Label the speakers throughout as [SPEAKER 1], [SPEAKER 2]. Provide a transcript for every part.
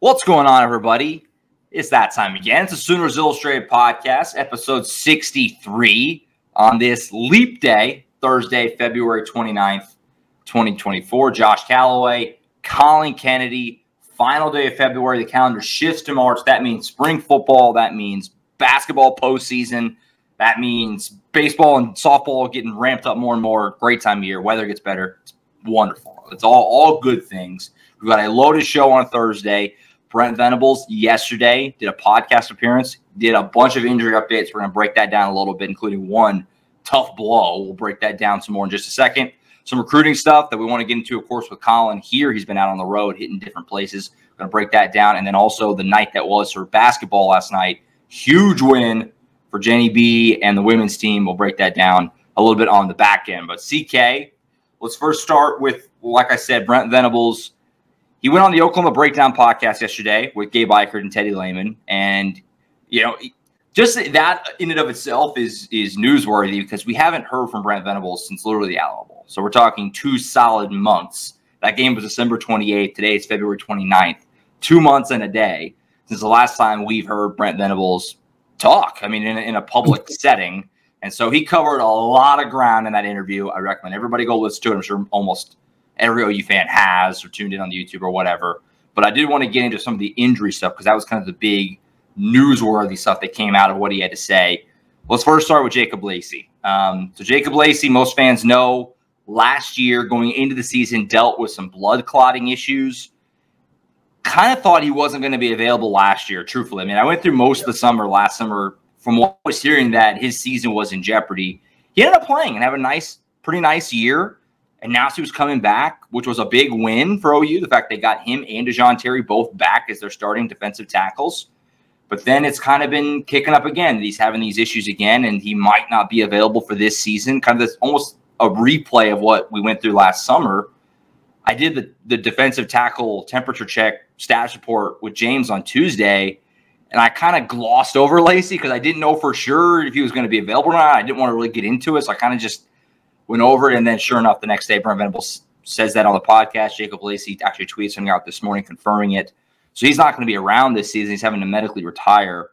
[SPEAKER 1] What's going on, everybody? It's that time again. It's the Sooners Illustrated podcast, episode 63 on this leap day, Thursday, February 29th, 2024. Josh Callaway, Collin Kennedy, final day of February. The calendar shifts to March. That means spring football. That means basketball postseason. That means baseball and softball getting ramped up more and more. Great time of year. Weather gets better. It's wonderful. It's all, all good things. We've got a loaded show on Thursday. Brent Venables yesterday did a podcast appearance, did a bunch of injury updates. We're going to break that down a little bit, including one tough blow. We'll break that down some more in just a second. Some recruiting stuff that we want to get into, of course, with Collin here. He's been out on the road hitting different places. We're going to break that down. And then also the night that was for basketball last night. Huge win for Jenny B and the women's team. We'll break that down a little bit on the back end. But CK, let's first start with, like I said, Brent Venables he went on the Oklahoma Breakdown podcast yesterday with Gabe Ikard and Teddy Lehman, and you know, just that in and of itself is is newsworthy because we haven't heard from Brent Venables since literally the Alamo Bowl. So we're talking two solid months. That game was December 28th. Today is February 29th. Two months and a day since the last time we've heard Brent Venables talk. I mean, in, in a public setting. And so he covered a lot of ground in that interview. I recommend everybody go listen to it. I'm sure almost every OU fan has or tuned in on the YouTube or whatever. But I did want to get into some of the injury stuff because that was kind of the big newsworthy stuff that came out of what he had to say. Let's first start with Jacob Lacey. Um, so Jacob Lacey, most fans know, last year going into the season dealt with some blood clotting issues. Kind of thought he wasn't going to be available last year. Truthfully, I mean, I went through most of the summer last summer. From what I was hearing, that his season was in jeopardy. He ended up playing and have a nice, pretty nice year. And now he was coming back, which was a big win for OU. The fact they got him and Da'Jon Terry both back as their starting defensive tackles. But then it's kind of been kicking up again. He's having these issues again, and he might not be available for this season. Kind of this almost a replay of what we went through last summer. I did the, the defensive tackle temperature check status report with James on Tuesday, and I kind of glossed over Lacey because I didn't know for sure if he was going to be available or not. I didn't want to really get into it, so I kind of just went over it. And then, sure enough, the next day, Brent Venables says that on the podcast. Jacob Lacey actually tweets something out this morning confirming it. So he's not going to be around this season. He's having to medically retire.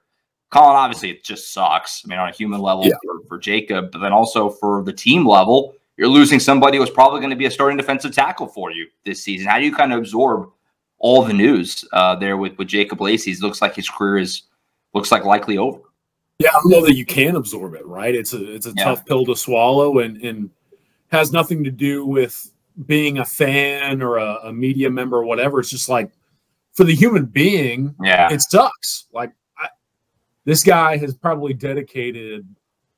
[SPEAKER 1] Collin, obviously, it just sucks. I mean, on a human level yeah. for, for Jacob, but then also for the team level, you're losing somebody who's probably going to be a starting defensive tackle for you this season. How do you kind of absorb all the news uh, there with, with Jacob Lacey? It looks like his career is looks like likely over.
[SPEAKER 2] Yeah, I don't know that you can absorb it, right? It's a it's a yeah. tough pill to swallow, and and has nothing to do with being a fan or a, a media member or whatever. It's just like for the human being,
[SPEAKER 1] yeah,
[SPEAKER 2] it sucks. Like I, this guy has probably dedicated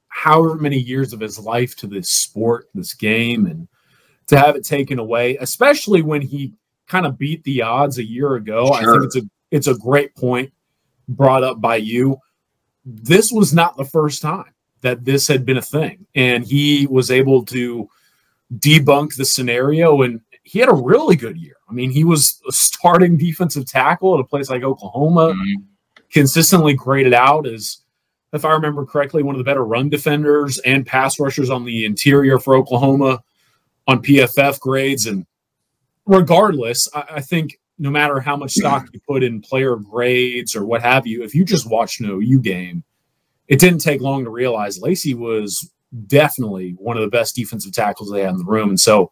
[SPEAKER 2] however many years of his life to this sport, this game, and to have it taken away, especially when he kind of beat the odds a year ago. Sure. I think it's a it's a great point brought up by you. This was not the first time that this had been a thing, and he was able to debunk the scenario and he had a really good year. I mean, he was a starting defensive tackle at a place like Oklahoma, mm-hmm. consistently graded out as if I remember correctly, one of the better run defenders and pass rushers on the interior for Oklahoma on PFF grades. And regardless, I, I think no matter how much stock you put in player grades or what have you, if you just watch an OU game, it didn't take long to realize Lacey was definitely one of the best defensive tackles they had in the room. And so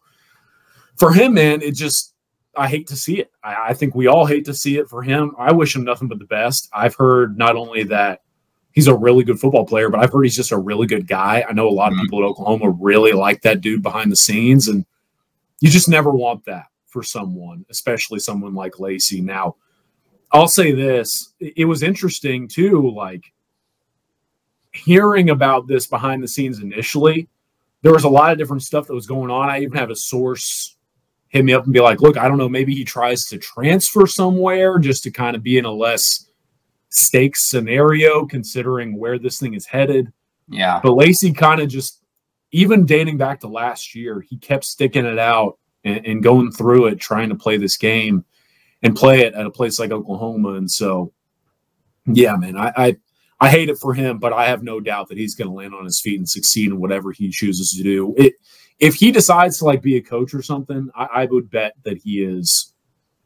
[SPEAKER 2] for him, man, it just I hate to see it. I, I, think we all hate to see it for him. I wish him nothing but the best. I've heard not only that he's a really good football player, but I've heard he's just a really good guy. I know a lot of mm-hmm. people at Oklahoma really like that dude behind the scenes, and you just never want that for someone, especially someone like Lacey. Now, I'll say this: it was interesting too, like hearing about this behind the scenes initially. There was a lot of different stuff that was going on. I even have a source hit me up and be like, "Look, I don't know, maybe he tries to transfer somewhere just to kind of be in a less." stakes scenario considering where this thing is headed.
[SPEAKER 1] Yeah.
[SPEAKER 2] But Lacey kind of just, even dating back to last year, he kept sticking it out and, and, going through it, trying to play this game and play it at a place like Oklahoma. And so, yeah, man, I, I, I hate it for him, but I have no doubt that he's going to land on his feet and succeed in whatever he chooses to do. It, if he decides to like be a coach or something, I, I would bet that he is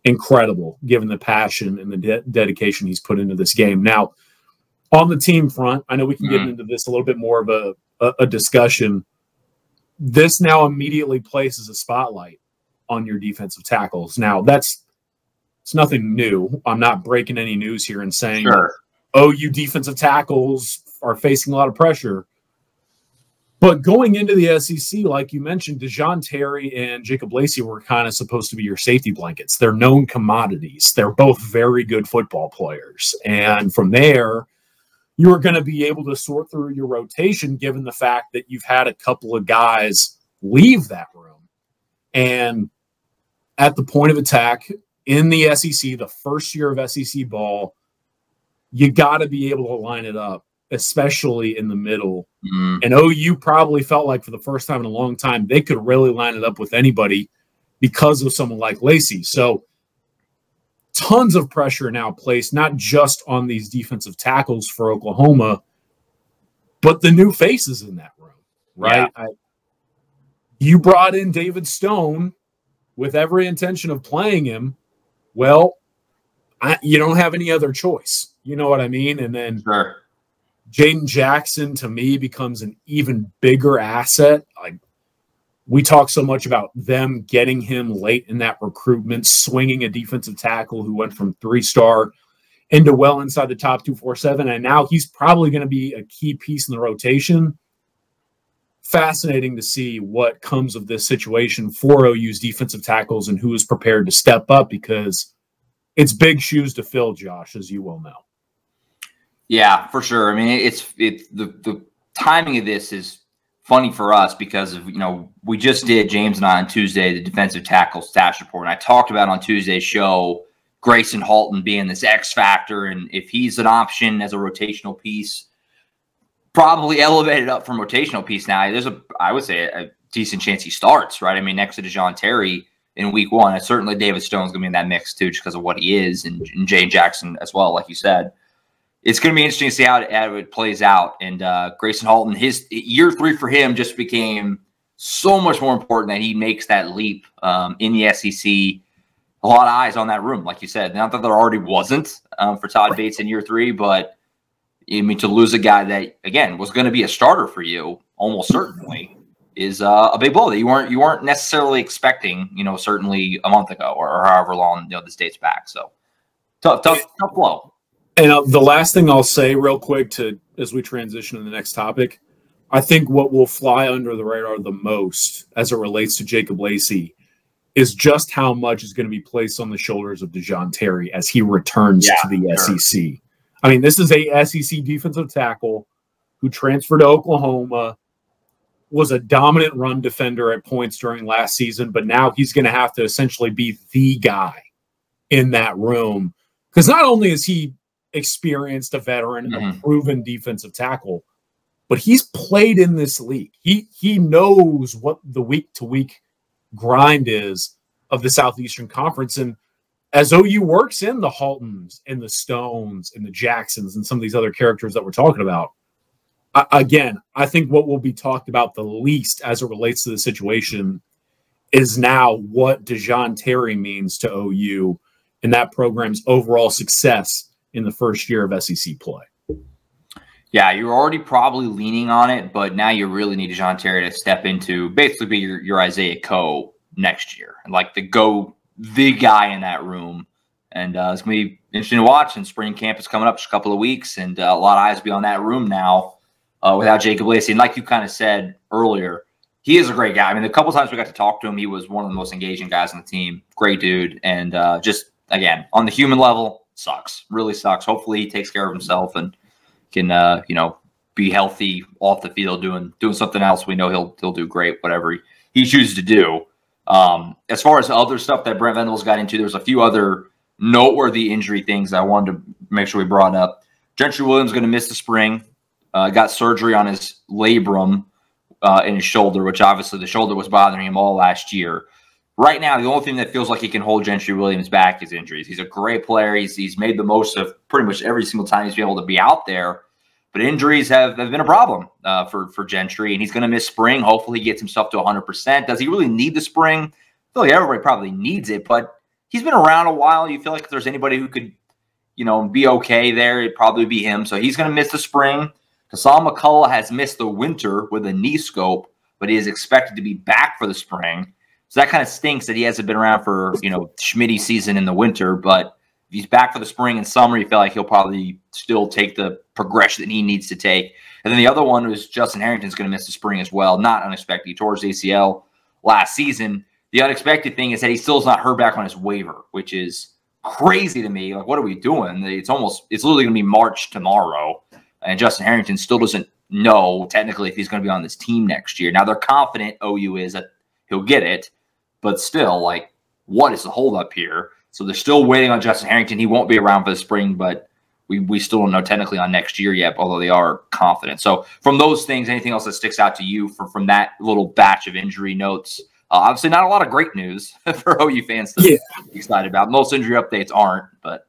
[SPEAKER 2] incredible given the passion and the de- dedication he's put into this game. Now, on the team front, I know we can get mm. into this a little bit more of a, a, a discussion. This now immediately places a spotlight on your defensive tackles. Now, that's it's nothing new. I'm not breaking any news here and saying, sure. You defensive tackles are facing a lot of pressure. But going into the SEC, like you mentioned, Da'Jon Terry and Jacob Lacey were kind of supposed to be your safety blankets. They're known commodities. They're both very good football players. And from there, you're going to be able to sort through your rotation given the fact that you've had a couple of guys leave that room. And at the point of attack in the SEC, the first year of SEC ball, you got to be able to line it up especially in the middle. Mm. And OU probably felt like for the first time in a long time they could really line it up with anybody because of someone like Lacey. So tons of pressure now placed not just on these defensive tackles for Oklahoma, but the new faces in that room, right? Yeah. I, you brought in David Stone with every intention of playing him. Well, I, you don't have any other choice. You know what I mean? And then
[SPEAKER 1] sure
[SPEAKER 2] Jaden Jackson to me becomes an even bigger asset. Like we talk so much about them getting him late in that recruitment, swinging a defensive tackle who went from three star into well inside the top 247. And now he's probably going to be a key piece in the rotation. Fascinating to see what comes of this situation for OU's defensive tackles and who is prepared to step up because it's big shoes to fill, Josh, as you well know.
[SPEAKER 1] Yeah, for sure. I mean, it's it the the timing of this is funny for us because of you know we just did James and I on Tuesday the defensive tackle stash report, and I talked about on Tuesday's show Gracen Halton being this X factor, and if he's an option as a rotational piece, probably elevated up from rotational piece. Now there's a I would say a decent chance he starts right. I mean, next to Da'Jon Terry in week one, and certainly David Stone's gonna be in that mix too, just because of what he is, and, and Jane Jackson as well, like you said it's going to be interesting to see how it, how it plays out. And uh, Gracen Halton, his year three for him just became so much more important that he makes that leap um, in the SEC. A lot of eyes on that room, like you said. Not that there already wasn't um, for Todd Bates in year three, but I mean to lose a guy that again was going to be a starter for you almost certainly is uh, a big blow that you weren't you weren't necessarily expecting. You know, certainly a month ago or, or however long you know this dates back. So tough, tough, tough blow.
[SPEAKER 2] And uh, the last thing I'll say, real quick, to as we transition to the next topic, I think what will fly under the radar the most as it relates to Jacob Lacey is just how much is going to be placed on the shoulders of Da'Jon Terry as he returns yeah, to the sure. SEC. I mean, this is a SEC defensive tackle who transferred to Oklahoma, was a dominant run defender at points during last season, but now he's going to have to essentially be the guy in that room. Because not only is he experienced, a veteran, mm-hmm. a proven defensive tackle, but he's played in this league. He he knows what the week to week grind is of the Southeastern Conference. And as OU works in the Haltons and the Stones and the Jacksons and some of these other characters that we're talking about, uh, again, I think what will be talked about the least as it relates to the situation is now what Da'Jon Terry means to OU and that program's overall success in the first year of SEC play.
[SPEAKER 1] Yeah, you're already probably leaning on it, but now you really need Da'Jon Terry to step into basically be your, your Isaiah Coe next year, and like the go the guy in that room. And uh, it's gonna be interesting to watch. And spring camp is coming up in a couple of weeks, and uh, a lot of eyes will be on that room now uh, without Jacob Lacey. And like you kind of said earlier, he is a great guy. I mean, the couple times we got to talk to him, he was one of the most engaging guys on the team. Great dude, and uh, just again on the human level, sucks. Really sucks. Hopefully, he takes care of himself and can uh, you know be healthy off the field, doing doing something else. We know he'll he'll do great, whatever he, he chooses to do. Um, as far as other stuff that Brent Venables got into, there's a few other noteworthy injury things I wanted to make sure we brought up. Gentry Williams going to miss the spring. Uh, got surgery on his labrum uh, in his shoulder, which obviously the shoulder was bothering him all last year. Right now, the only thing that feels like he can hold Gentry Williams back is injuries. He's a great player. He's, he's made the most of pretty much every single time he's been able to be out there. But injuries have, have been a problem uh, for, for Gentry, and he's going to miss spring. Hopefully, he gets himself to 100%. Does he really need the spring? I feel like everybody probably needs it, but he's been around a while. You feel like if there's anybody who could, you know, be okay there, it'd probably be him. So he's going to miss the spring. Dasan McCullough has missed the winter with a knee scope, but he is expected to be back for the spring. So that kind of stinks that he hasn't been around for, you know, Schmitty season in the winter. But if he's back for the spring and summer, you feel like he'll probably still take the progression that he needs to take. And then the other one was Justin Harrington's going to miss the spring as well. Not unexpected. He tore his ACL last season. The unexpected thing is that he still is not heard back on his waiver, which is crazy to me. Like, what are we doing? It's almost, it's literally going to be March tomorrow and Justin Harrington still doesn't know technically if he's going to be on this team next year. Now they're confident OU is that he'll get it, but still, like, what is the holdup here? So they're still waiting on Justin Harrington. He won't be around for the spring, but we, we still don't know technically on next year yet, although they are confident. So from those things, anything else that sticks out to you from, from that little batch of injury notes? Uh, obviously, not a lot of great news for OU fans to yeah. be excited about. Most injury updates aren't, but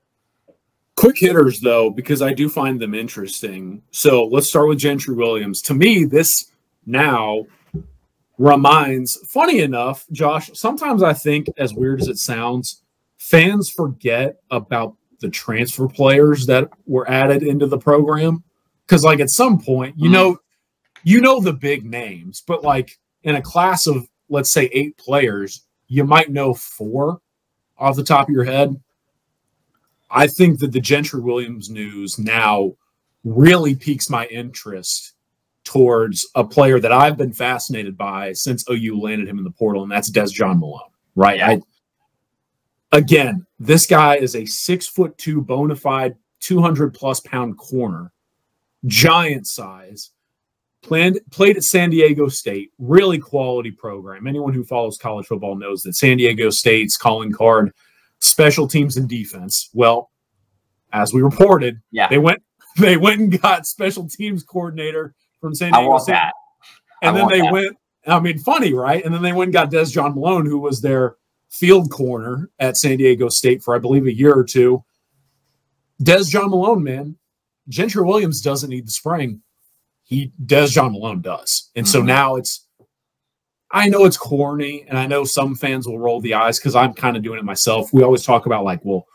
[SPEAKER 2] Quick hitters, though, because I do find them interesting. So let's start with Gentry Williams. To me, this now reminds, funny enough, Josh, sometimes I think, as weird as it sounds, fans forget about the transfer players that were added into the program. Because, like, at some point, you mm-hmm. know, you know the big names, but like in a class of, let's say, eight players, you might know four off the top of your head. I think that the Gentry Williams news now really piques my interest towards a player that I've been fascinated by since OU landed him in the portal, and that's Dezjhon Malone. Right. I, again, this guy is a six foot two bona fide, 200 plus pound corner, giant size. Planned, played at San Diego State, really quality program. Anyone who follows college football knows that San Diego State's calling card special teams and defense. Well, as we reported,
[SPEAKER 1] yeah,
[SPEAKER 2] they went they went and got special teams coordinator from San Diego State.
[SPEAKER 1] That.
[SPEAKER 2] And then they that. went, I mean, funny, right? And then they went and got Dezjhon Malone, who was their field corner at San Diego State for I believe a year or two. Dezjhon Malone, man, Gentry Williams doesn't need the spring. He Dezjhon Malone does. And mm-hmm. so now it's I know it's corny, and I know some fans will roll the eyes because I'm kind of doing it myself. We always talk about like, well,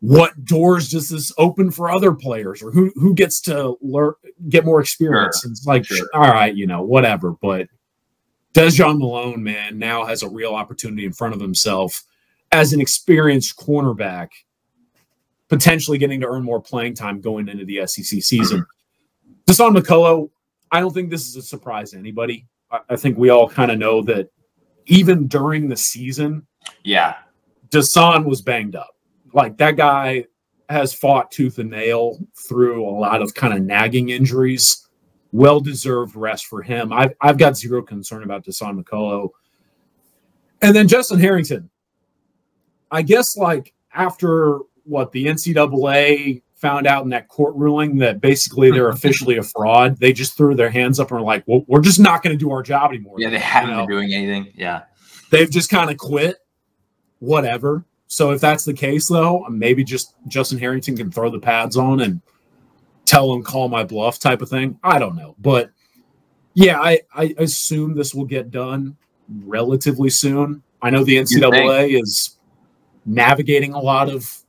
[SPEAKER 2] what doors does this open for other players, or who who gets to learn, get more experience? Sure. And it's like, sure. all right, you know, whatever. But Dezjhon Malone, man, now has a real opportunity in front of himself as an experienced cornerback, potentially getting to earn more playing time going into the SEC season. Mm-hmm. Dasan McCullough, I don't think this is a surprise to anybody. I think we all kind of know that even during the season,
[SPEAKER 1] yeah,
[SPEAKER 2] Dasan was banged up. Like that guy has fought tooth and nail through a lot of kind of nagging injuries. Well deserved rest for him. I've, I've got zero concern about Dasan McCullough. And then Justin Harrington. I guess like after what the NCAA found out in that court ruling that basically they're officially a fraud. They just threw their hands up and were like, well, we're just not going to do our job anymore.
[SPEAKER 1] Yeah, they haven't you know? been doing anything. Yeah.
[SPEAKER 2] They've just kind of quit. Whatever. So if that's the case, though, maybe just Justin Harrington can throw the pads on and tell him call my bluff type of thing. I don't know, but yeah, I, I assume this will get done relatively soon. I know the NCAA is navigating a lot of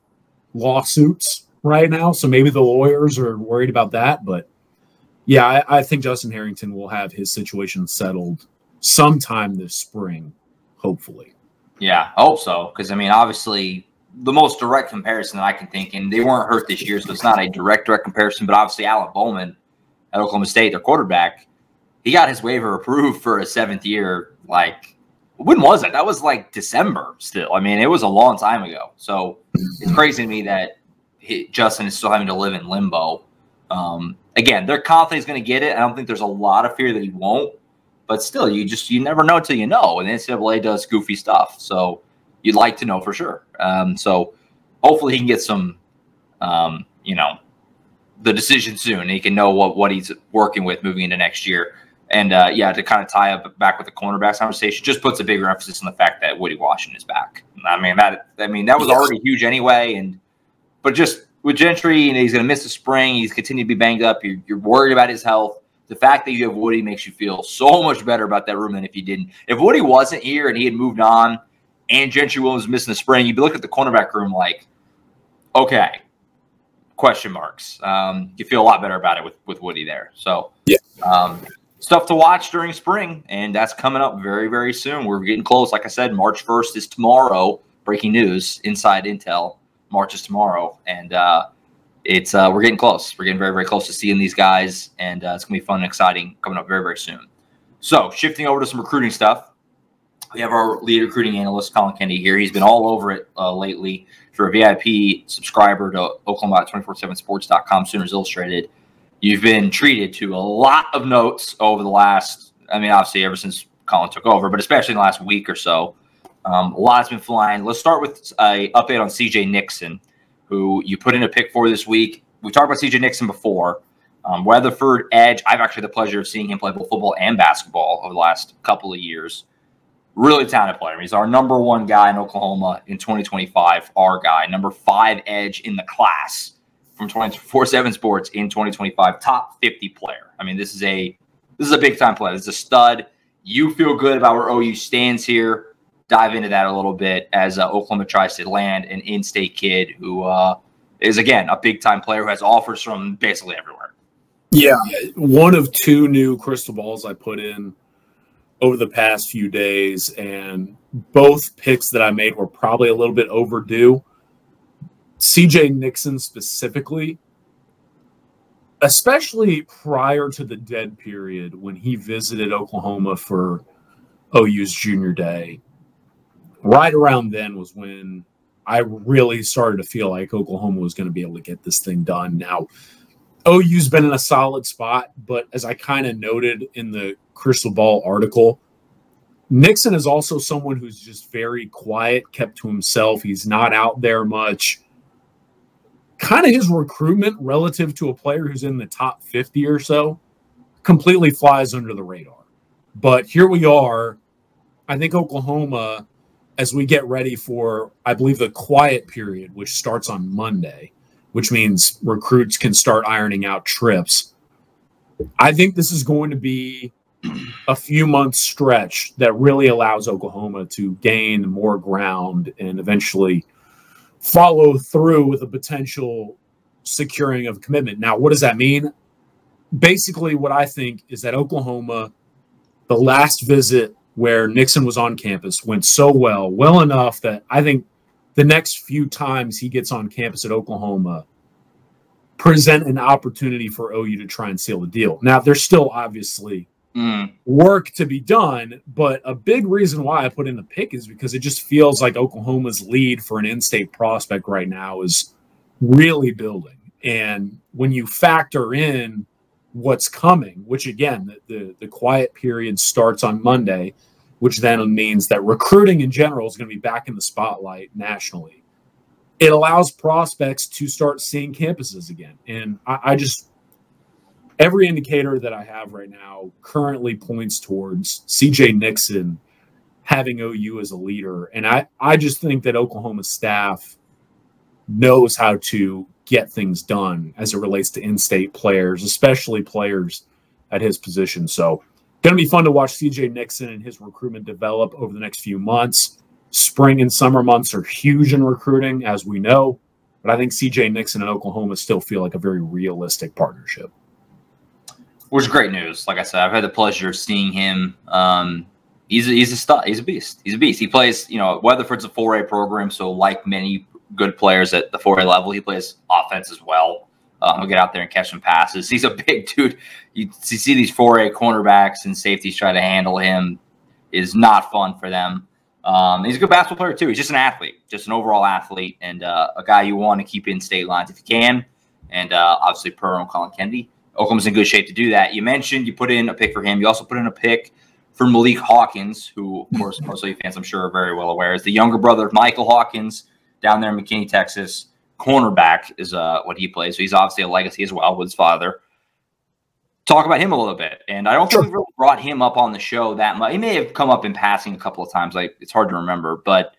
[SPEAKER 2] lawsuits right now, so maybe the lawyers are worried about that. But yeah, I, I think Justin Harrington will have his situation settled sometime this spring, hopefully.
[SPEAKER 1] Yeah, I hope so. Because I mean, obviously, the most direct comparison that I can think, and they weren't hurt this year, so it's not a direct direct comparison. But obviously, Alec Bowman at Oklahoma State, their quarterback, he got his waiver approved for a seventh year. Like, when was it? That was like December. Still, I mean, it was a long time ago. So it's crazy to me that he, Justin is still having to live in limbo. Um, again, they're confident he's going to get it. I don't think there's a lot of fear that he won't, but still, you just you never know until you know. And the NCAA does goofy stuff, so you'd like to know for sure. Um, so hopefully he can get some, um, you know, the decision soon. He can know what what he's working with moving into next year. And uh, yeah, to kind of tie up back with the cornerbacks conversation, just puts a bigger emphasis on the fact that Woody Washington is back. I mean that I mean that was already huge anyway, and but just with Gentry, and he's going to miss the spring. He's continued to be banged up. You're, you're worried about his health. The fact that you have Woody makes you feel so much better about that room than if you didn't. If Woody wasn't here and he had moved on, and Gentry Williams missing the spring, you'd be looking at the cornerback room like, okay, question marks. Um, you feel a lot better about it with with Woody there. So
[SPEAKER 2] yeah,
[SPEAKER 1] um, stuff to watch during spring, and that's coming up very very soon. We're getting close. Like I said, March first is tomorrow. Breaking news, inside intel. March is tomorrow, and uh, it's uh, we're getting close. We're getting very very close to seeing these guys, and uh, it's gonna be fun and exciting coming up very very soon. So shifting over to some recruiting stuff. We have our lead recruiting analyst, Collin Kennedy, here. He's been all over it uh, lately. If you're a VIP subscriber to Oklahoma247sports.com, Sooners Illustrated, you've been treated to a lot of notes over the last, I mean, obviously, ever since Collin took over, but especially in the last week or so. Um, a lot's been flying. Let's start with a update on CJ Nixon, who you put in a pick for this week. We talked about CJ Nixon before. Um, Weatherford Edge. I've actually had the pleasure of seeing him play both football and basketball over the last couple of years. Really talented player. He's our number one guy in Oklahoma in 2025. Our guy, number five edge in the class from 24 7 Sports in 2025. Top 50 player. I mean, this is a this is a big time player. This is a stud. You feel good about where OU stands here dive into that a little bit as uh, Oklahoma tries to land an in-state kid who uh, is again a big-time player who has offers from basically everywhere.
[SPEAKER 2] Yeah, one of two new crystal balls I put in over the past few days, and both picks that I made were probably a little bit overdue. CJ Nixon specifically, especially prior to the dead period when he visited Oklahoma for OU's junior day right around then was when I really started to feel like Oklahoma was going to be able to get this thing done. Now, OU's been in a solid spot, but as I kind of noted in the Crystal Ball article, Nixon is also someone who's just very quiet, kept to himself. He's not out there much. Kind of his recruitment relative to a player who's in the top 50 or so completely flies under the radar. But here we are. I think Oklahoma as we get ready for, I believe, the quiet period, which starts on Monday, which means recruits can start ironing out trips. I think this is going to be a few months stretch that really allows Oklahoma to gain more ground and eventually follow through with a potential securing of commitment. Now, what does that mean? Basically, what I think is that Oklahoma, the last visit where Nixon was on campus went so well, well enough that I think the next few times he gets on campus at Oklahoma present an opportunity for OU to try and seal the deal. Now, there's still obviously mm. work to be done, but a big reason why I put in the pick is because it just feels like Oklahoma's lead for an in-state prospect right now is really building. And when you factor in what's coming, which again, the, the, the quiet period starts on Monday, which then means that recruiting in general is going to be back in the spotlight nationally. It allows prospects to start seeing campuses again. And I, I just, every indicator that I have right now currently points towards CJ Nixon having OU as a leader. And I, I just think that Oklahoma staff knows how to get things done as it relates to in-state players, especially players at his position. So, going to be fun to watch CJ Nixon and his recruitment develop over the next few months. Spring and summer months are huge in recruiting, as we know, but I think CJ Nixon and Oklahoma still feel like a very realistic partnership.
[SPEAKER 1] Which is great news. Like I said, I've had the pleasure of seeing him. Um, he's a, he's a stud. He's a beast. He's a beast. He plays. You know, Weatherford's a 4A program, so like many good players at the 4A level, he plays offense as well. Um, he'll get out there and catch some passes. He's a big dude. You, see these 4A cornerbacks and safeties try to handle him is not fun for them. Um, he's a good basketball player too. He's just an athlete, just an overall athlete, and uh, a guy you want to keep in state lines if you can. And uh, obviously, per Collin Kennedy, Oklahoma's in good shape to do that. You mentioned you put in a pick for him. You also put in a pick for Malik Hawkins, who, of course, most of you fans, I'm sure, are very well aware, is the younger brother of Michael Hawkins down there in McKinney, Texas. Cornerback is uh, what he plays. So he's obviously a legacy as well with his father. Talk about him a little bit. And I don't sure. think we really brought him up on the show that much. He may have come up in passing a couple of times. Like it's hard to remember, but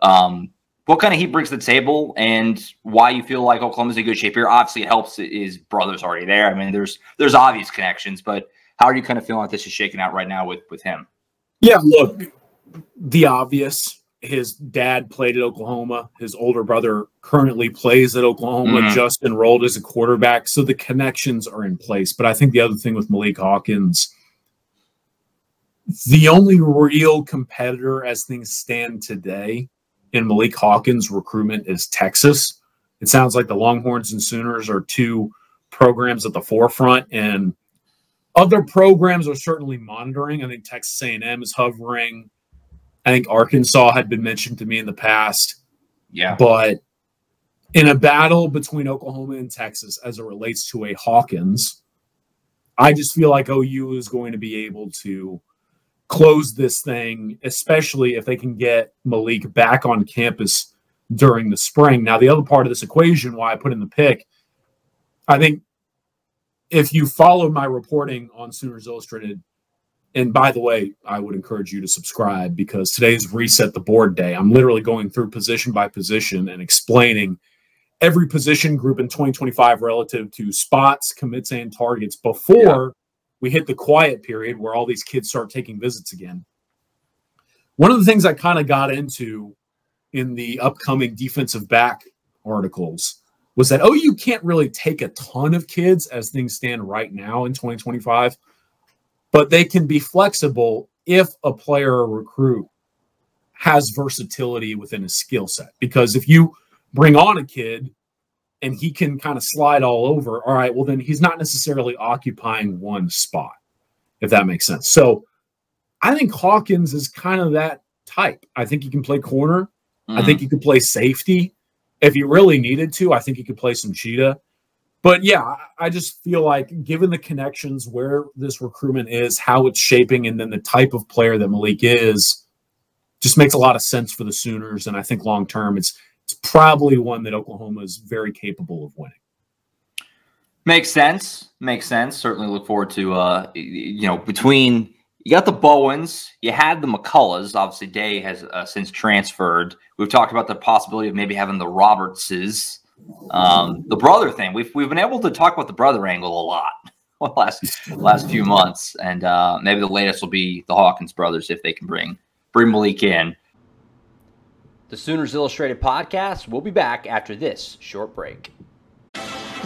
[SPEAKER 1] um, what kind of he brings to the table and why you feel like Oklahoma's in good shape here. Obviously, it helps his brother's already there. I mean, there's there's obvious connections, but how are you kind of feeling like this is shaking out right now with with him?
[SPEAKER 2] Yeah, look, the obvious. His dad played at Oklahoma. His older brother currently plays at Oklahoma, mm-hmm. just enrolled as a quarterback. So the connections are in place. But I think the other thing with Malik Hawkins, the only real competitor as things stand today in Malik Hawkins' recruitment is Texas. It sounds like the Longhorns and Sooners are two programs at the forefront, and other programs are certainly monitoring. I think Texas A&M is hovering. I think Arkansas had been mentioned to me in the past.
[SPEAKER 1] Yeah,
[SPEAKER 2] but in a battle between Oklahoma and Texas as it relates to a Hawkins, I just feel like OU is going to be able to close this thing, especially if they can get Malik back on campus during the spring. Now, the other part of this equation, why I put in the pick, I think if you follow my reporting on Sooners Illustrated, and by the way, I would encourage you to subscribe because today's reset the board day. I'm literally going through position by position and explaining every position group in 2025 relative to spots, commits, and targets before we hit the quiet period where all these kids start taking visits again. One of the things I kind of got into in the upcoming defensive back articles was that oh you can't really take a ton of kids as things stand right now in 2025 but they can be flexible if a player or recruit has versatility within a skill set because if you bring on a kid and he can kind of slide all over, all right, well, then he's not necessarily occupying one spot, if that makes sense. So I think Hawkins is kind of that type. I think he can play corner. Mm-hmm. I think he could play safety. If he really needed to, I think he could play some cheetah. But yeah, I just feel like given the connections where this recruitment is, how it's shaping, and then the type of player that Malik is, just makes a lot of sense for the Sooners. And I think long term, it's it's probably one that Oklahoma is very capable of winning.
[SPEAKER 1] Makes sense. Makes sense. Certainly look forward to uh you know between you got the Bowens, you had the McCulloughs. Obviously, Day has uh, since transferred. We've talked about the possibility of maybe having the Robertses, um, the brother thing. We've we've been able to talk about the brother angle a lot last last few months, and uh, maybe the latest will be the Hawkins brothers if they can bring bring Malik in the Sooners Illustrated podcast. We'll be back after this short break.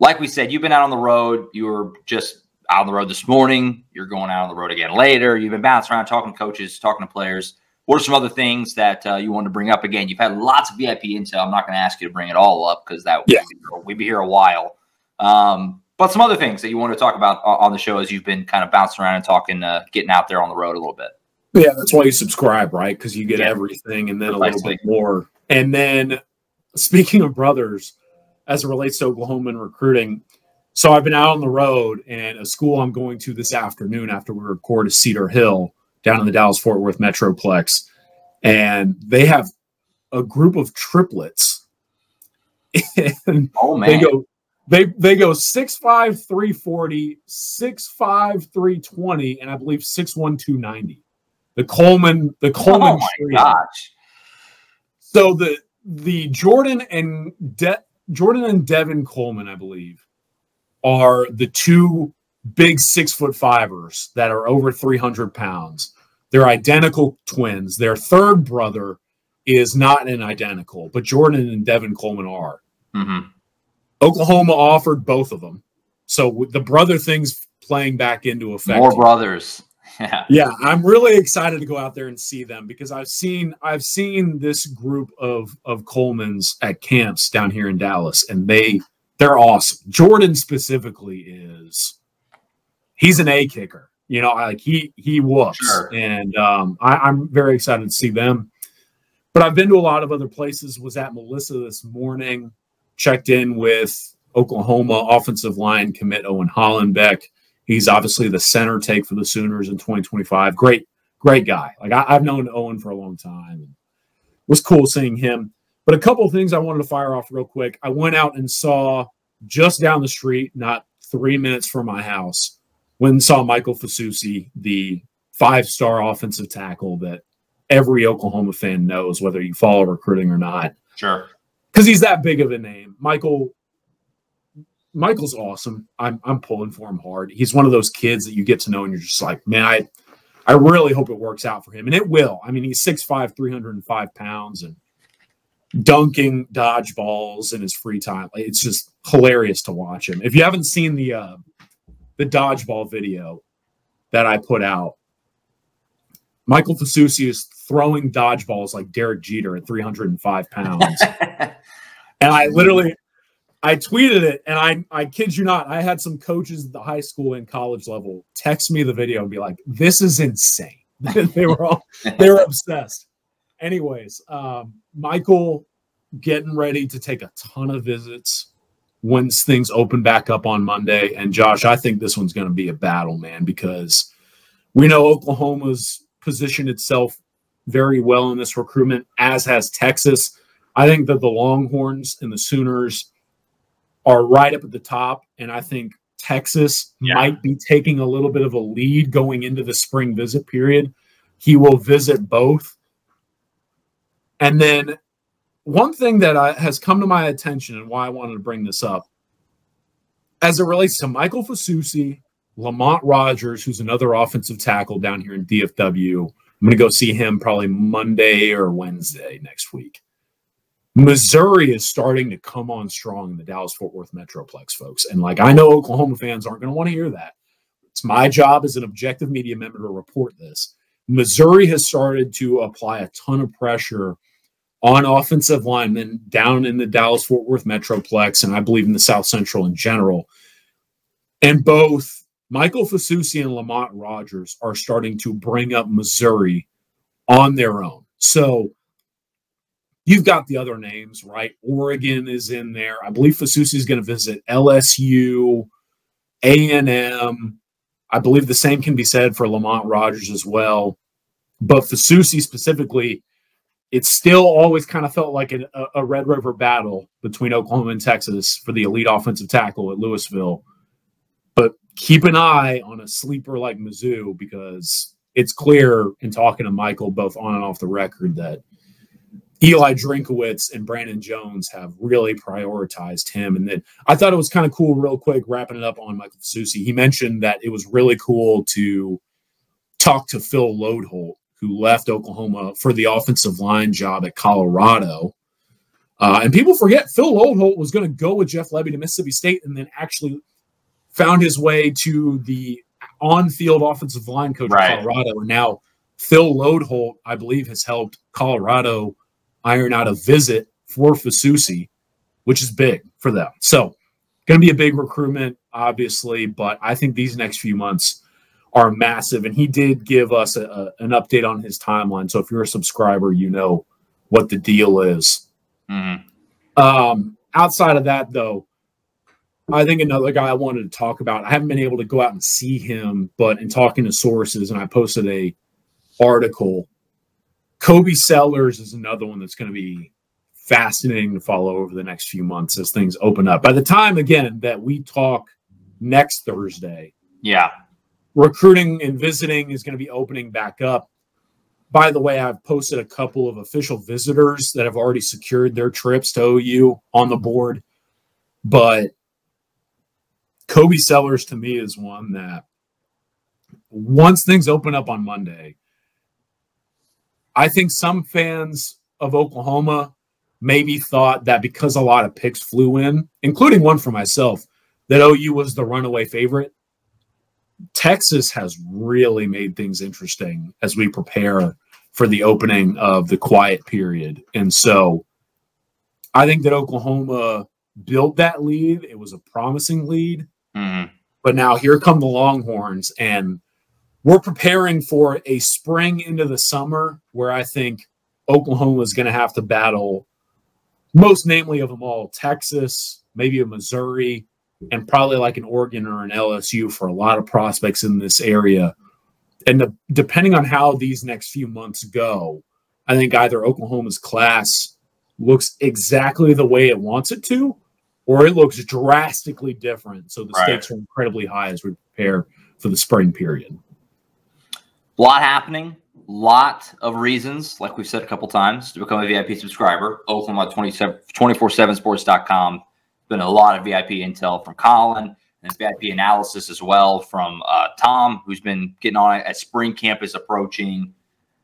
[SPEAKER 1] like we said, you've been out on the road. You were just out on the road this morning. You're going out on the road again later. You've been bouncing around, talking to coaches, talking to players. What are some other things that uh, you want to bring up? Again, you've had lots of VIP intel. I'm not going to ask you to bring it all up because that
[SPEAKER 2] yeah.
[SPEAKER 1] we'd be here a while. Um, but some other things that you want to talk about on the show as you've been kind of bouncing around and talking, uh, getting out there on the road a little bit.
[SPEAKER 2] Yeah, that's why you subscribe, right? Because you get yeah. everything and then a little bit more. And then, speaking of brothers, as it relates to Oklahoma and recruiting, so I've been out on the road, and a school I'm going to this afternoon after we record is Cedar Hill down in the Dallas Fort Worth Metroplex, and they have a group of triplets. and
[SPEAKER 1] oh man,
[SPEAKER 2] they go they they go six five three forty, six five three twenty, and I believe six one two ninety. The Coleman, the Coleman.
[SPEAKER 1] Oh my gosh!
[SPEAKER 2] So the the Jordan and De- Jordan and Devin Coleman, I believe, are the two big six foot fivers that are over 300 pounds. They're identical twins. Their third brother is not an identical, but Jordan and Devin Coleman are.
[SPEAKER 1] Mm-hmm.
[SPEAKER 2] Oklahoma offered both of them. So the brother thing's playing back into effect.
[SPEAKER 1] More brothers.
[SPEAKER 2] Yeah. yeah, I'm really excited to go out there and see them because I've seen I've seen this group of of Colemans at camps down here in Dallas, and they they're awesome. Jordan specifically is he's an A kicker. You know, like he he whoops, sure. and um, I, I'm very excited to see them. But I've been to a lot of other places. Was at Melissa this morning. Checked in with Oklahoma offensive line commit Owen Hollenbeck. He's obviously the center take for the Sooners in 2025. Great, great guy. Like I, have known Owen for a long time. And was cool seeing him. But a couple of things I wanted to fire off real quick. I went out and saw just down the street, not three minutes from my house, when saw Michael Fasusi, the five-star offensive tackle that every Oklahoma fan knows, whether you follow recruiting or not.
[SPEAKER 1] Sure.
[SPEAKER 2] Because he's that big of a name. Michael Michael's awesome. I'm I'm pulling for him hard. He's one of those kids that you get to know and you're just like, man, I I really hope it works out for him. And it will. I mean, he's 6'5, 305 pounds and dunking dodgeballs in his free time. It's just hilarious to watch him. If you haven't seen the uh the dodgeball video that I put out, Michael Fasusi is throwing dodgeballs like Derek Jeter at 305 pounds. and I literally I tweeted it, and I I kid you not, I had some coaches at the high school and college level text me the video and be like, "This is insane." they were all they were obsessed. Anyways, um, Michael getting ready to take a ton of visits once things open back up on Monday. And Josh, I think this one's going to be a battle, man, because we know Oklahoma's positioned itself very well in this recruitment, as has Texas. I think that the Longhorns and the Sooners are right up at the top. And I think Texas yeah. might be taking a little bit of a lead going into the spring visit period. He will visit both. And then one thing that I, has come to my attention and why I wanted to bring this up as it relates to Michael Fasusi, Lamont Rogers, who's another offensive tackle down here in DFW. I'm going to go see him probably Monday or Wednesday next week. Missouri is starting to come on strong in the Dallas Fort Worth Metroplex, folks. And like I know Oklahoma fans aren't going to want to hear that. It's my job as an objective media member to report this. Missouri has started to apply a ton of pressure on offensive linemen down in the Dallas Fort Worth Metroplex, and I believe in the South Central in general. And both Michael Fasusi and Lamont Rogers are starting to bring up Missouri on their own. So You've got the other names, right? Oregon is in there. I believe Fasusi is going to visit LSU, A&M. I believe the same can be said for Lamont Rogers as well. But Fasusi specifically, it still always kind of felt like a, a Red River battle between Oklahoma and Texas for the elite offensive tackle at Lewisville. But keep an eye on a sleeper like Mizzou because it's clear in talking to Michael, both on and off the record, that – Eli Drinkwitz and Brandon Jones have really prioritized him. And then I thought it was kind of cool, real quick, wrapping it up on Michael Fasusi. He mentioned that it was really cool to talk to Phil Loadholt, who left Oklahoma for the offensive line job at Colorado. Uh, and people forget Phil Loadholt was going to go with Jeff Lebby to Mississippi State and then actually found his way to the on-field offensive line coach right. of Colorado. And now Phil Loadholt, I believe, has helped Colorado iron out a visit for Fasusi, which is big for them. So going to be a big recruitment, obviously, but I think these next few months are massive. And he did give us a, a, an update on his timeline. So if you're a subscriber, you know what the deal is. Mm-hmm. Um, outside of that, though, I think another guy I wanted to talk about. I haven't been able to go out and see him, but in talking to sources, and I posted a article. Kobe Sellers is another one that's going to be fascinating to follow over the next few months as things open up. By the time again that we talk next Thursday,
[SPEAKER 1] yeah,
[SPEAKER 2] recruiting and visiting is going to be opening back up. By the way, I've posted a couple of official visitors that have already secured their trips to OU on the board. But Kobe Sellers to me is one that once things open up on Monday, I think some fans of Oklahoma maybe thought that because a lot of picks flew in, including one for myself, that OU was the runaway favorite. Texas has really made things interesting as we prepare for the opening of the quiet period. And so I think that Oklahoma built that lead. It was a promising lead. Mm-hmm. But now here come the Longhorns, and we're preparing for a spring into the summer where I think Oklahoma is going to have to battle, most namely of them all, Texas, maybe a Missouri, and probably like an Oregon or an LSU for a lot of prospects in this area. And the, depending on how these next few months go, I think either Oklahoma's class looks exactly the way it wants it to, or it looks drastically different. So the right. stakes are incredibly high as we prepare for the spring period.
[SPEAKER 1] A lot happening, lot of reasons, like we've said a couple times, to become a VIP subscriber. Oklahoma 247sports.com. Been a lot of VIP intel from Collin and VIP analysis as well from uh, Tom, who's been getting on as spring camp is approaching.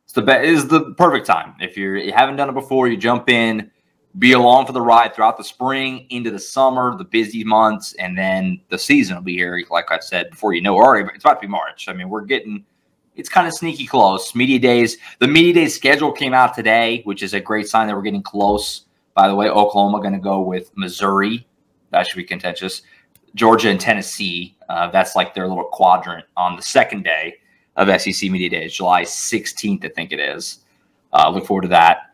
[SPEAKER 1] It's the best is the perfect time. If you're you haven't done it before, you jump in, be along for the ride throughout the spring into the summer, the busy months, and then the season will be here. Like I said before, you know already, it's about to be March. I mean, we're getting it's kind of sneaky close. Media days, the media day schedule came out today, which is a great sign that we're getting close. By the way, Oklahoma going to go with Missouri. That should be contentious. Georgia and Tennessee. Uh, that's like their little quadrant on the second day of SEC Media Days, July 16th, I think it is. Uh, look forward to that.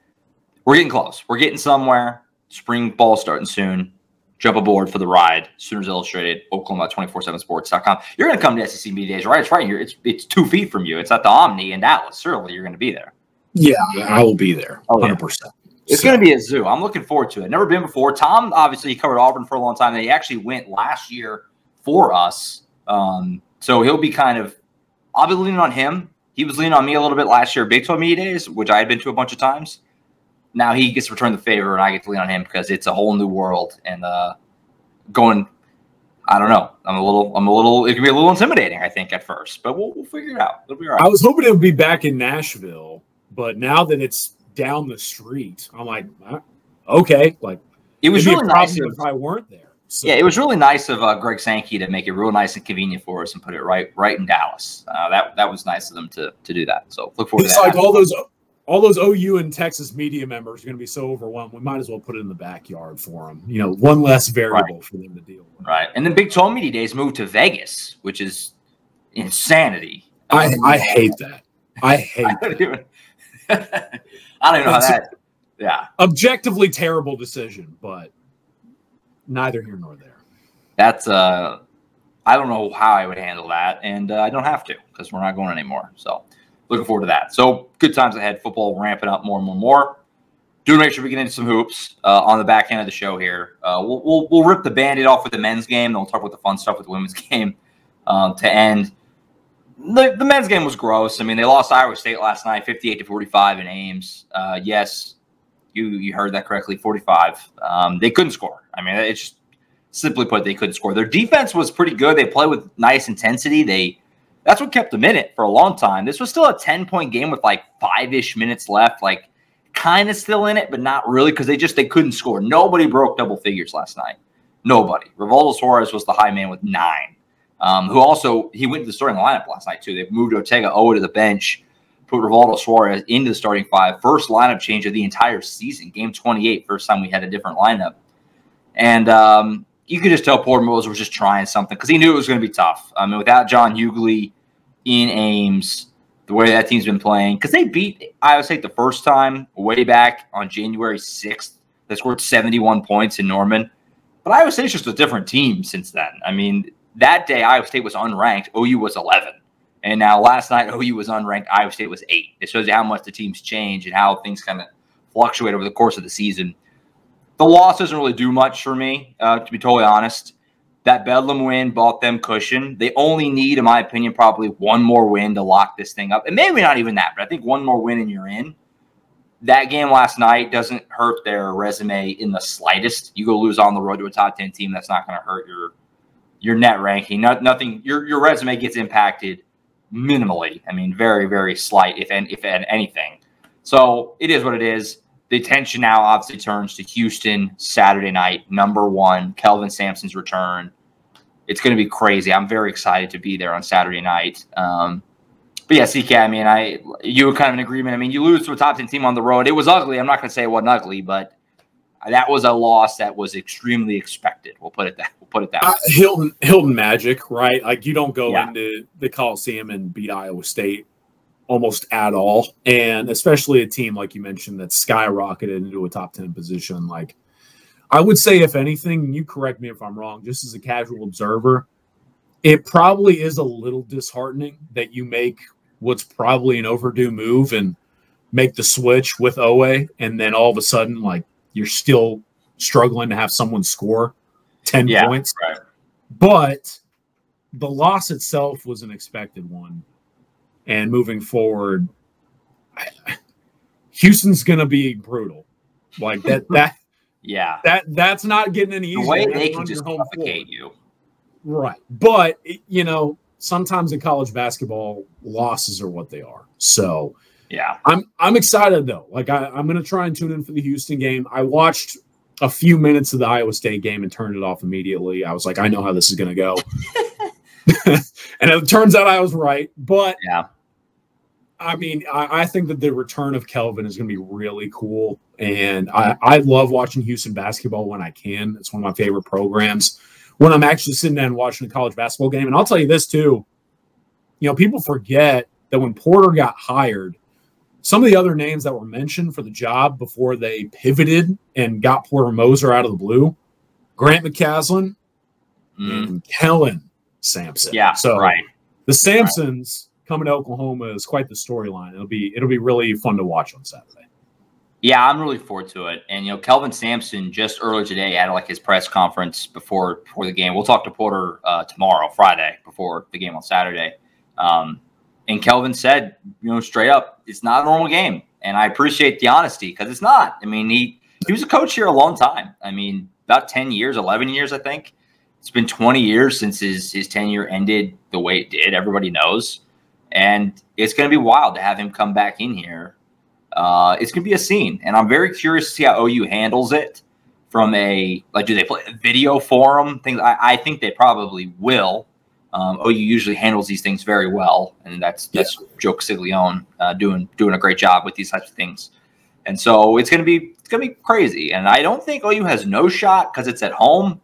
[SPEAKER 1] We're getting close. We're getting somewhere. Spring ball starting soon. Jump aboard for the ride. Sooners Illustrated, Oklahoma 247sports.com. You're going to come to SEC Media Days, right? It's right here. It's it's two feet from you. It's at the Omni in Dallas. Certainly, you're going to be there.
[SPEAKER 2] Yeah, I will be there. 100%.
[SPEAKER 1] It's so. going to be a zoo. I'm looking forward to it. Never been before. Tom obviously he covered Auburn for a long time. And he actually went last year for us. Um, so he'll be kind of. I'll be leaning on him. He was leaning on me a little bit last year, Big 12 Media Days, which I had been to a bunch of times. Now he gets to return the favor, and I get to lean on him because it's a whole new world and uh, going. I don't know. I'm a little. I'm a little. It can be a little intimidating, I think, at first, but we'll, we'll figure it out. It'll be all right.
[SPEAKER 2] I was hoping it would be back in Nashville, but now that it's down the street. I'm like, okay, like
[SPEAKER 1] it was really nice if
[SPEAKER 2] I weren't there.
[SPEAKER 1] So. Yeah, it was really nice of uh, Greg Sankey to make it real nice and convenient for us and put it right right in Dallas. Uh, that that was nice of them to to do that. So look forward.
[SPEAKER 2] It's
[SPEAKER 1] to
[SPEAKER 2] like all those all those OU and Texas media members are going to be so overwhelmed. We might as well put it in the backyard for them. You know, one less variable right. for them to deal with.
[SPEAKER 1] Right, and then Big 12 Media Days moved to Vegas, which is insanity.
[SPEAKER 2] I I hate that. I hate. I
[SPEAKER 1] that. I don't know how that. Yeah,
[SPEAKER 2] objectively terrible decision, but neither here nor there.
[SPEAKER 1] That's uh, I don't know how I would handle that, and uh, I don't have to because we're not going anymore. So looking forward to that. So good times ahead. Football ramping up more and more and more. Do make sure we get into some hoops uh, on the back end of the show here. Uh, we'll, we'll, we'll rip the band-aid off with the men's game, then we'll talk about the fun stuff with the women's game uh, to end the, the men's game was gross. I mean, they lost Iowa State last night, 58 to 45 in Ames. Uh, yes, you you heard that correctly, 45. Um, they couldn't score. I mean, it's just simply put, they couldn't score. Their defense was pretty good. They play with nice intensity. They that's what kept them in it for a long time. This was still a 10 point game with like five ish minutes left. Like kind of still in it, but not really because they just they couldn't score. Nobody broke double figures last night. Nobody. Rivaldo Soares was the high man with nine. Um, who also he went to the starting lineup last night too. They've moved Otega Oweh to the bench, put Rivaldo Soares into the starting five. First lineup change of the entire season. Game 28, first time we had a different lineup. And um, you could just tell Porter Moser was just trying something because he knew it was going to be tough. I mean, without John Hugley, Ian Ames, the way that team's been playing, because they beat Iowa State the first time way back on January 6th. They scored 71 points in Norman. But Iowa State's just a different team since then. I mean, that day Iowa State was unranked, OU was 11. And now last night OU was unranked, Iowa State was 8. It shows you how much the teams change and how things kind of fluctuate over the course of the season. The loss doesn't really do much for me, uh, to be totally honest. That Bedlam win bought them cushion. They only need, in my opinion, probably one more win to lock this thing up. And maybe not even that, but I think one more win and you're in. That game last night doesn't hurt their resume in the slightest. You go lose on the road to a top 10 team, that's not going to hurt your your net ranking. No, nothing. Your your resume gets impacted minimally. I mean, very very slight, if and if and anything. So it is what it is. The attention now obviously turns to Houston Saturday night, number one, Kelvin Sampson's return. It's going to be crazy. I'm very excited to be there on Saturday night. Um, but yeah, CK, I mean, I you were kind of in agreement. I mean, you lose to a top 10 team on the road. It was ugly. I'm not going to say it wasn't ugly, but that was a loss that was extremely expected. We'll put it that we'll put it that uh,
[SPEAKER 2] Hilton Hilton Magic, right? Like you don't go yeah. into the Coliseum and beat Iowa State almost at all, and especially a team like you mentioned that skyrocketed into a top ten position. Like I would say, if anything, you correct me if I'm wrong. Just as a casual observer, it probably is a little disheartening that you make what's probably an overdue move and make the switch with Oweh, and then all of a sudden, like you're still struggling to have someone score 10 yeah, points. Right. But the loss itself was an expected one. And moving forward, Houston's going to be brutal. Like that, that,
[SPEAKER 1] yeah,
[SPEAKER 2] that that's not getting any easier.
[SPEAKER 1] The way they can just suffocate you.
[SPEAKER 2] Right. But, you know, sometimes in college basketball, losses are what they are. So,
[SPEAKER 1] yeah.
[SPEAKER 2] I'm I'm excited though. Like I, I'm gonna try and tune in for the Houston game. I watched a few minutes of the Iowa State game and turned it off immediately. I was like, I know how this is gonna go. and it turns out I was right. But
[SPEAKER 1] yeah.
[SPEAKER 2] I mean, I, I, think that the return of Kelvin is going to be really cool. And I, I love watching Houston basketball when I can. It's one of my favorite programs when I'm actually sitting down watching a college basketball game. And I'll tell you this too you know, people forget that when Porter got hired, some of the other names that were mentioned for the job before they pivoted and got Porter Moser out of the blue, Grant McCasland mm. and Kellen Sampson.
[SPEAKER 1] Yeah, so right.
[SPEAKER 2] The Sampsons right. coming to Oklahoma is quite the storyline. It'll be it'll be really fun to watch on Saturday.
[SPEAKER 1] Yeah, I'm really forward to it. And you know, Kelvin Sampson just earlier today had like his press conference before before the game. We'll talk to Porter uh, tomorrow, Friday, before the game on Saturday. Um, and Kelvin said, you know, straight up, it's not a normal game. And I appreciate the honesty because it's not. I mean, he he was a coach here a long time. I mean, about 10 years, 11 years, I think. It's been 20 years since his his tenure ended the way it did. Everybody knows. And it's going to be wild to have him come back in here. Uh, it's going to be a scene. And I'm very curious to see how OU handles it from a, like, do they play a video forum? Things I, I think they probably will um, OU usually handles these things very well, and that's that's yeah. Joe Castiglione uh, doing doing a great job with these types of things. And so it's gonna be it's gonna be crazy. And I don't think OU has no shot because it's at home,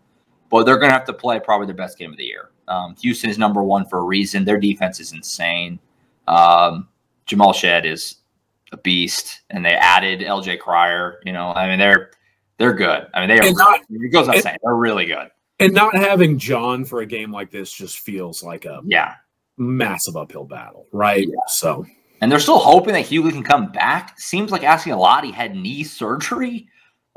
[SPEAKER 1] but they're gonna have to play probably their best game of the year. Um, Houston is number one for a reason. Their defense is insane. Um, Jamal Shead is a beast, and they added LJ Cryer. You know, I mean they're they're good. I mean they are. Not, it goes without saying they're really good.
[SPEAKER 2] And not having John for a game like this just feels like a
[SPEAKER 1] yeah
[SPEAKER 2] massive uphill battle, right? Yeah. So,
[SPEAKER 1] and they're still hoping that Hugley can come back. Seems like asking a lot. He had knee surgery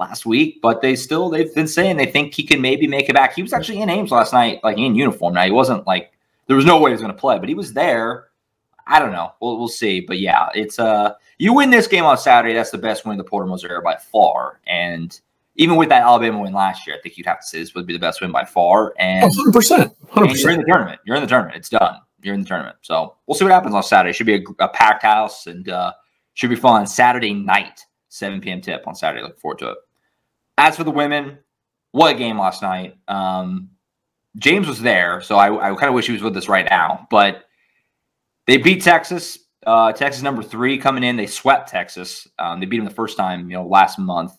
[SPEAKER 1] last week, but they still they've been saying they think he can maybe make it back. He was actually in Ames last night, like in uniform. Now he wasn't like there was no way he was going to play, but he was there. I don't know. We'll we'll see. But yeah, it's uh you win this game on Saturday. That's the best win the Porter Moser era by far, and even with that Alabama win last year, I think you'd have to say this would be the best win by far. And
[SPEAKER 2] 100%. 100%.
[SPEAKER 1] you're in the tournament. You're in the tournament. It's done. You're in the tournament. So we'll see what happens on Saturday. Should be a, a packed house and uh, should be fun. Saturday night. 7 p.m. tip on Saturday. Look forward to it. As for the women, what a game last night. Um, James was there, so I, I kind of wish he was with us right now. But they beat Texas. Uh, Texas number three coming in. They swept Texas. Um, they beat them the first time, you know, last month.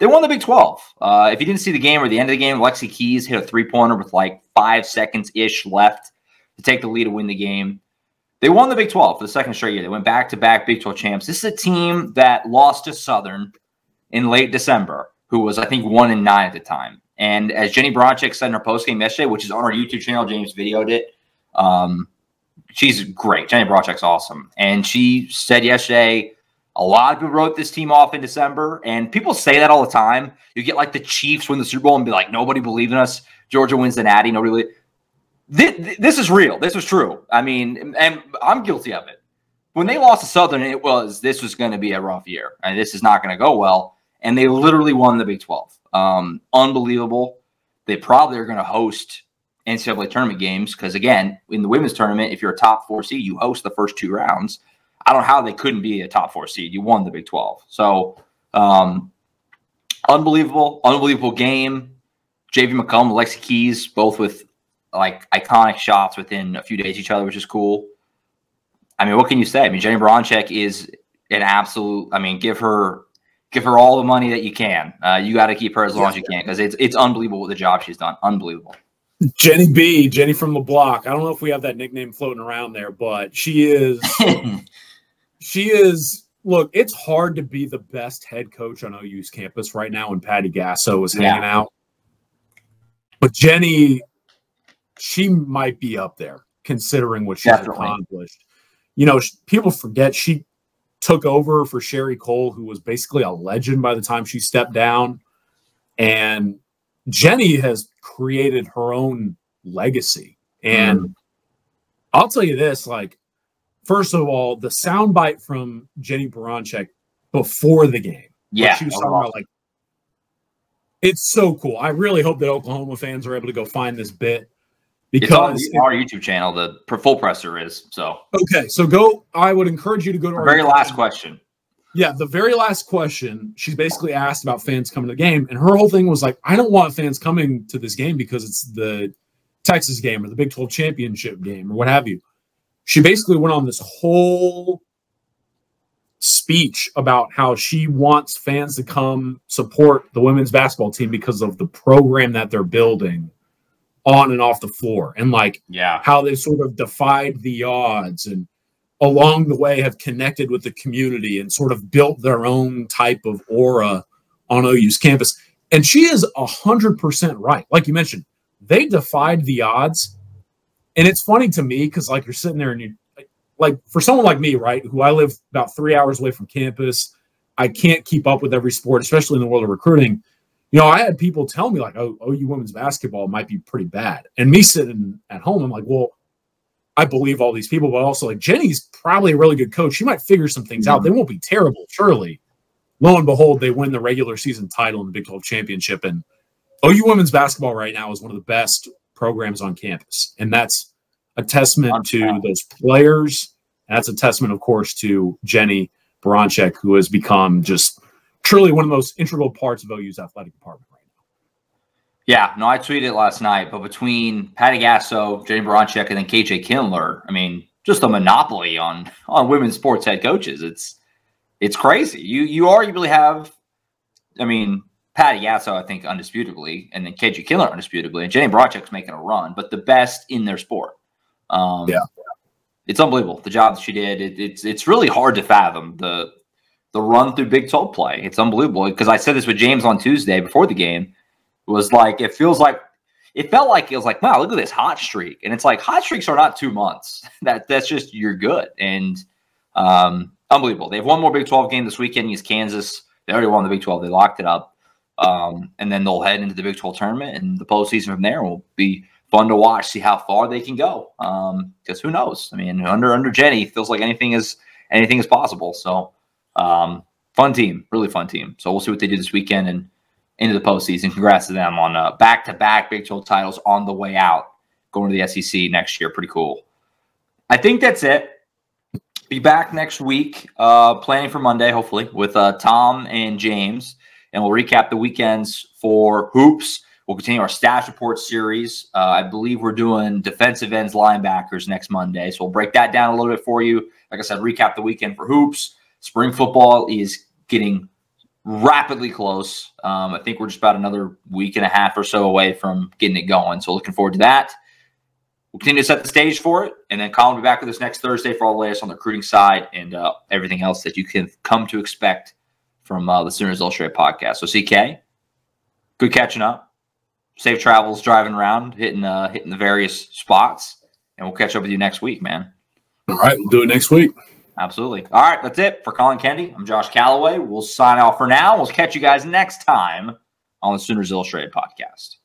[SPEAKER 1] They won the Big 12. Uh, if you didn't see the game or the end of the game, Lexy Keys hit a three pointer with like five seconds ish left to take the lead to win the game. They won the Big 12 for the second straight year. They went back to back Big 12 champs. This is a team that lost to Southern in late December, who was, I think, one and nine at the time. And as Jennie Baranczyk said in her post game yesterday, which is on our YouTube channel, James videoed it. Um, she's great. Jennie Baranczyk's awesome. And she said yesterday, a lot of people wrote this team off in December, and people say that all the time. You get like the Chiefs win the Super Bowl and be like, nobody believed in us. Georgia wins the Natty, nobody. Believed. This, this is real. This was true. I mean, and I'm guilty of it. When they lost to Southern, it was this was going to be a rough year, and this is not going to go well. And they literally won the Big 12. Um, unbelievable. They probably are going to host NCAA tournament games because, again, in the women's tournament, if you're a top four seed, you host the first two rounds. I don't know how they couldn't be a top four seed. You won the Big 12. So, um, unbelievable, unbelievable game. JV McCollum, Lexy Keys, both with like iconic shots within a few days each other, which is cool. I mean, what can you say? I mean, Jennie Baranczyk is an absolute. I mean, give her give her all the money that you can. Uh, you got to keep her as long yeah. as you can because it's it's unbelievable what the job she's done. Unbelievable.
[SPEAKER 2] Jenny B, Jenny from the block. I don't know if we have that nickname floating around there, but she is she is look, it's hard to be the best head coach on OU's campus right now when Patty Gasso is hanging yeah. out. But Jenny, she might be up there considering what she's Definitely. accomplished. You know, people forget she took over for Sherri Coale, who was basically a legend by the time she stepped down. And Jenny has created her own legacy. And mm. I'll tell you this like, first of all, the soundbite from Jennie Baranczyk before the game.
[SPEAKER 1] Yeah.
[SPEAKER 2] She was talking about like, it's so cool. I really hope that Oklahoma fans are able to go find this bit
[SPEAKER 1] because it's on our YouTube channel. The full presser is so
[SPEAKER 2] okay. So go. I would encourage you to go to our
[SPEAKER 1] very last channel. question.
[SPEAKER 2] Yeah, the very last question. She's basically asked about fans coming to the game, and her whole thing was like, "I don't want fans coming to this game because it's the Texas game or the Big Twelve championship game or what have you." She basically went on this whole speech about how she wants fans to come support the women's basketball team because of the program that they're building on and off the floor and like
[SPEAKER 1] yeah
[SPEAKER 2] how they sort of defied the odds and along the way have connected with the community and sort of built their own type of aura on OU's campus. And she is a hundred percent right. Like you mentioned, they defied the odds. And it's funny to me because like you're sitting there and you like for someone like me, right, who I live about three hours away from campus, I can't keep up with every sport, especially in the world of recruiting you know, I had people tell me like, "Oh, OU women's basketball might be pretty bad," and me sitting at home, I'm like, "Well, I believe all these people, but also like Jenny's probably a really good coach. She might figure some things mm-hmm. out. They won't be terrible, surely." Lo and behold, they win the regular season title in the Big 12 championship, and OU women's basketball right now is one of the best programs on campus, and that's a testament to those players. And that's a testament, of course, to Jennie Baranczyk, who has become just truly one of the most integral parts of OU's athletic department right now.
[SPEAKER 1] Yeah, no, I tweeted it last night, but between Patty Gasso, Jennie Baranczyk, and then KJ Kindler, I mean, just a monopoly on on women's sports head coaches. It's it's crazy. You you arguably have, I mean, Patty Gasso, I think, undisputably, and then KJ Kindler, undisputably, and Jennie Baranczyk's making a run, but the best in their sport.
[SPEAKER 2] Um, yeah,
[SPEAKER 1] it's unbelievable the job that she did. It, it's it's really hard to fathom the the run through Big 12 play. It's unbelievable because I said this with James on Tuesday before the game. It was like it feels like it felt like it was like wow, look at this hot streak, and it's like hot streaks are not two months. That that's just you're good and um, unbelievable. They have one more Big 12 game this weekend against Kansas. They already won the Big 12. They locked it up, um, and then they'll head into the Big 12 tournament, and the postseason from there will be fun to watch. See how far they can go. Because um, who knows? I mean, under under Jenny, feels like anything is anything is possible. So um, fun team, really fun team. So we'll see what they do this weekend and into the postseason. Congrats to them on back to back Big 12 titles on the way out, going to the SEC next year. Pretty cool. I think that's it. be back next week, uh, planning for Monday, hopefully, with uh, Tom and James, and we'll recap the weekends for hoops. We'll continue our stash report series. Uh, I believe we're doing defensive ends, linebackers next Monday, so we'll break that down a little bit for you. Like I said, recap the weekend for hoops. Spring football is getting rapidly close. Um, I think we're just about another week and a half or so away from getting it going. So looking forward to that. We'll continue to set the stage for it, and then Collin will be back with us next Thursday for all the latest on the recruiting side and uh, everything else that you can come to expect from uh, the Sooners Illustrated podcast. So CK, good catching up. Safe travels driving around, hitting uh, hitting the various spots, and we'll catch up with you next week, man.
[SPEAKER 2] All right, we'll do it next week.
[SPEAKER 1] Absolutely. All right, that's it for Collin Kennedy. I'm Josh Callaway. We'll sign off for now. We'll catch you guys next time on the Sooners Illustrated podcast.